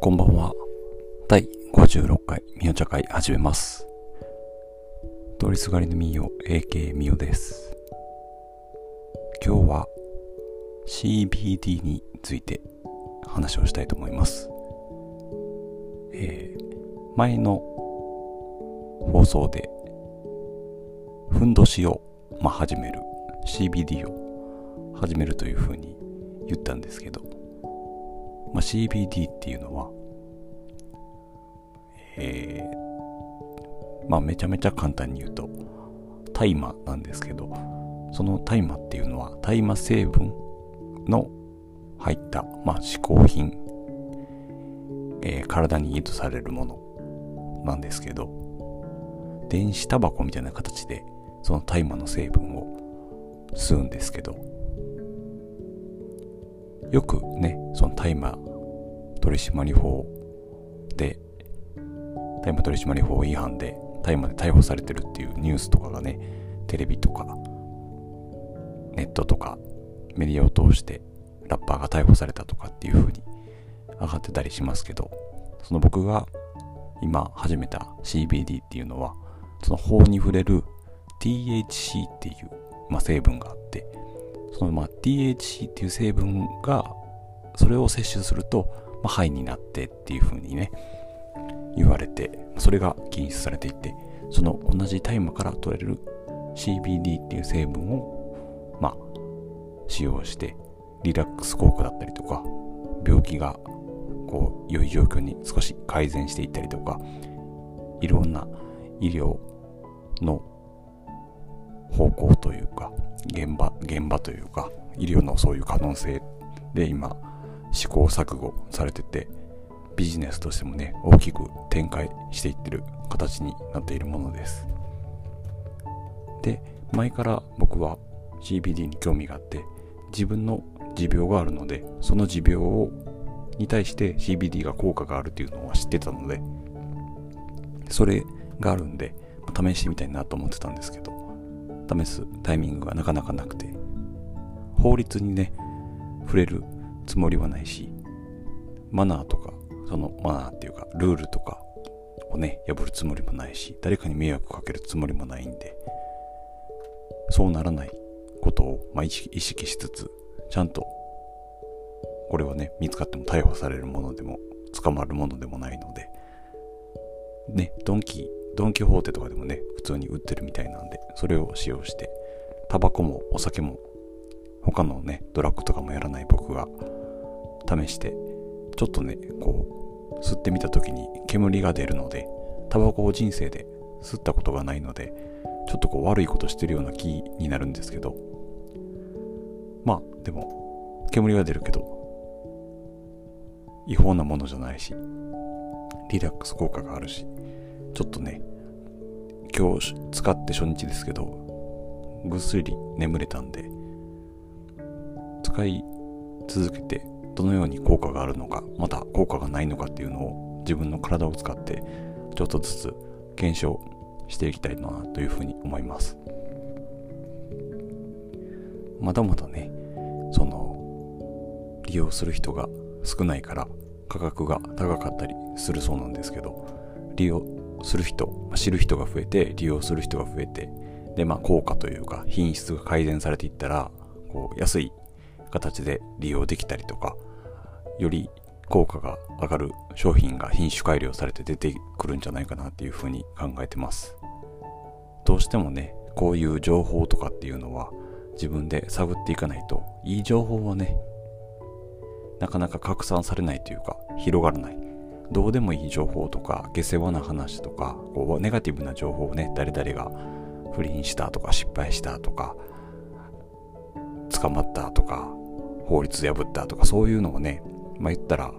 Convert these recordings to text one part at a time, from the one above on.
こんばんは。第56回みお茶会始めます。通りすがりのみお AK みおです。今日は CBD について話をしたいと思います。えー前の放送でふんどしを、まあ、始める CBD を始めるというふうに言ったんですけど、まあ、CBD っていうのは、えーまあめちゃめちゃ簡単に言うと大麻なんですけどその大麻っていうのは大麻成分の入った、まあ、嗜好品、えー体にいいとされるものなんですけど電子タバコみたいな形でその大麻の成分を吸うんですけどよくねその大麻取締法で大麻取締法違反で大麻で逮捕されてるっていうニュースとかがねテレビとかネットとかメディアを通してラッパーが逮捕されたとかっていう風に上がってたりしますけどその僕が今始めた CBD っていうのはその法に触れる THC っていう、まあ、成分があってそのまあ THC っていう成分がそれを摂取すると、まあ、肺になってっていう風にね言われてそれが禁止されていてその同じ大麻から取れる CBD っていう成分をまあ使用してリラックス効果だったりとか病気がこう良い状況に少し改善していったりとかいろんな医療の方向というか現場現場というか医療のそういう可能性で今試行錯誤されててビジネスとしてもね大きく展開していってる形になっているものです。で前から僕は CBD に興味があって自分の持病があるのでその持病をに対して CBD が効果があるっていうのは知ってたのでそれがあるんで試してみたいなと思ってたんですけど試すタイミングがなかなかなくて法律にね触れるつもりはないしマナーとかそのマナーっていうかルールとかをね破るつもりもないし誰かに迷惑かけるつもりもないんでそうならないことを、まあ、意識しつつちゃんとこれはね見つかっても逮捕されるものでも捕まるものでもないのでねドンキードンキホーテとかでもね普通に売ってるみたいなんでそれを使用してタバコもお酒も他のねドラッグとかもやらない僕が試してちょっとねこう吸ってみた時に煙が出るのでタバコを人生で吸ったことがないのでちょっとこう悪いことしてるような気になるんですけどまあでも煙が出るけど違法なものじゃないしリラックス効果があるしちょっとね今日使って初日ですけどぐっすり眠れたんで使い続けてどのように効果があるのかまた効果がないのかっていうのを自分の体を使ってちょっとずつ検証していきたいなというふうに思います。まだまだねその利用する人が少ないから価格が高かったりするそうなんですけど利用する人知る人が増えて利用する人が増えてでまあ効果というか品質が改善されていったらこう安い形で利用できたりとかより効果が上がる商品が品種改良されて出てくるんじゃないかなっていうふうに考えてます。どうしてもねこういう情報とかっていうのは自分で探っていかないといい情報はねなかなか拡散されないというか広がらない。どうでもいい情報とか下世話な話とかこうネガティブな情報をね誰々が不倫したとか失敗したとか捕まったとか法律破ったとかそういうのをねまあ言ったら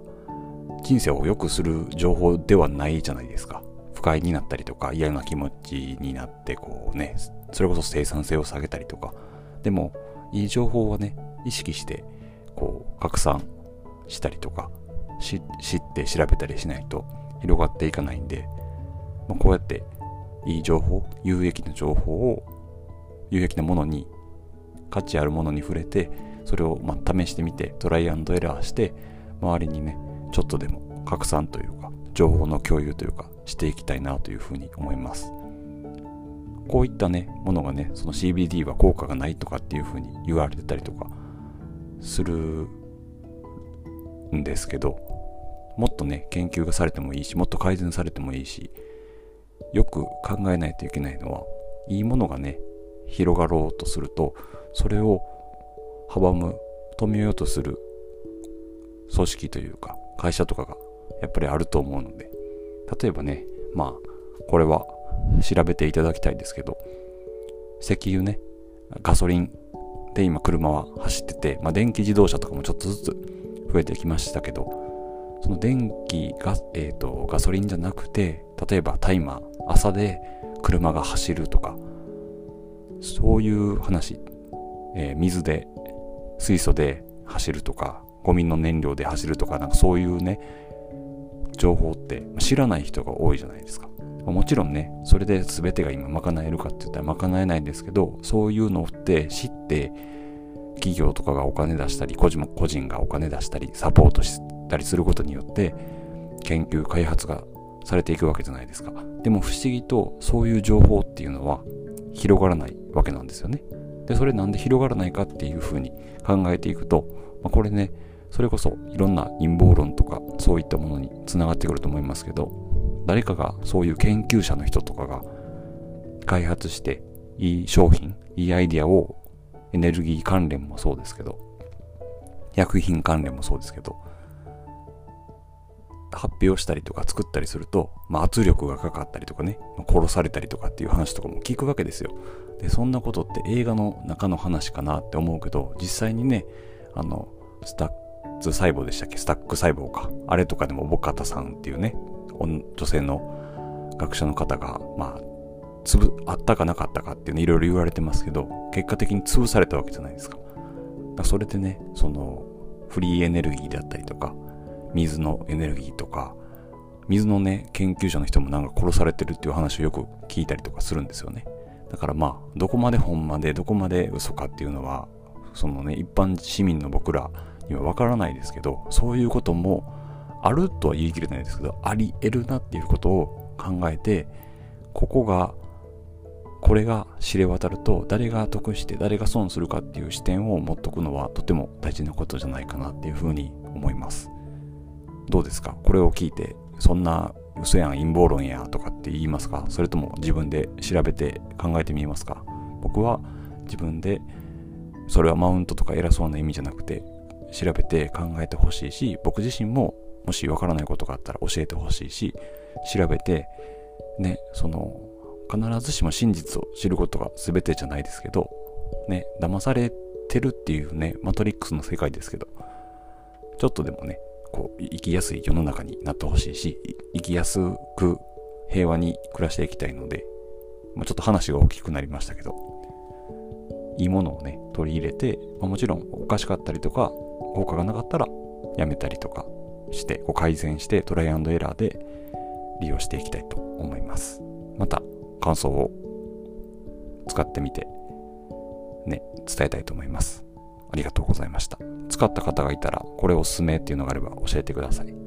人生を良くする情報ではないじゃないですか。不快になったりとか嫌な気持ちになってこうねそれこそ生産性を下げたりとか。でもいい情報はね意識してこう拡散したりとか知って調べたりしないと広がっていかないんで、まあ、こうやっていい情報有益な情報を有益なものに価値あるものに触れてそれをま試してみてトライアンドエラーして周りにねちょっとでも拡散というか情報の共有というかしていきたいなというふうに思います。こういったねものがねその CBD は効果がないとかっていうふうに言われてたりとかするんですけどもっとね研究がされてもいいしもっと改善されてもいいしよく考えないといけないのはいいものがね広がろうとするとそれを阻む止めようとする組織というか会社とかがやっぱりあると思うので例えばねまあこれは調べていただきたいですけど石油ねガソリンで今車は走ってて、まあ、電気自動車とかもちょっとずつ増えてきましたけどその電気が、えーと、ガソリンじゃなくて例えばタイマー朝で車が走るとかそういう話、えー、水で水素で走るとかゴミの燃料で走るとかなんかそういうね情報って知らない人が多いじゃないですか。もちろんねそれで全てが今賄えるかって言ったら賄えないんですけどそういうのって知って企業とかがお金出したり個人も個人がお金出したりサポートしてたりすることによって研究開発がされていくわけじゃないですか。でも不思議とそういう情報っていうのは広がらないわけなんですよね。でそれなんで広がらないかっていうふうに考えていくと、まあ、これねそれこそいろんな陰謀論とかそういったものにつながってくると思いますけど誰かがそういう研究者の人とかが開発していい商品いいアイディアをエネルギー関連もそうですけど薬品関連もそうですけど発表したりとか作ったりすると、まあ、圧力がかかったりとかね、殺されたりとかっていう話とかも聞くわけですよ。で、そんなことって映画の中の話かなって思うけど、実際にね、あの、スタップ細胞でしたっけ？スタップ細胞か。あれとかでも、小保方さんっていうね、女性の学者の方が、まあ、つぶ、あったかなかったかっていうね、いろいろ言われてますけど、結果的に潰されたわけじゃないですか。かそれでね、その、フリーエネルギーであったりとか、水のエネルギーとか、水のね、研究者の人もなんか殺されてるっていう話をよく聞いたりとかするんですよね。だからまあ、どこまで本まで、どこまで嘘かっていうのは、そのね、一般市民の僕らにはわからないですけど、そういうこともあるとは言い切れないですけど、あり得るなっていうことを考えて、ここが、これが知れ渡ると、誰が得して誰が損するかっていう視点を持っとくのはとても大事なことじゃないかなっていうふうに思います。どうですか？これを聞いて、そんな嘘やん陰謀論やとかって言いますか？それとも自分で調べて考えてみますか？僕は自分でそれはマウントとか偉そうな意味じゃなくて調べて考えてほしいし僕自身ももしわからないことがあったら教えてほしいし調べてねその必ずしも真実を知ることが全てじゃないですけどね騙されてるっていうねマトリックスの世界ですけどちょっとでもねこう生きやすい世の中になってほしいし生きやすく平和に暮らしていきたいので、まあ、ちょっと話が大きくなりましたけどいいものをね取り入れて、まあ、もちろんおかしかったりとか効果がなかったらやめたりとかしてこう改善してトライアンドエラーで利用していきたいと思います。また感想を使ってみてね伝えたいと思います。ありがとうございました。使った方がいたらこれおすすめっていうのがあれば教えてください。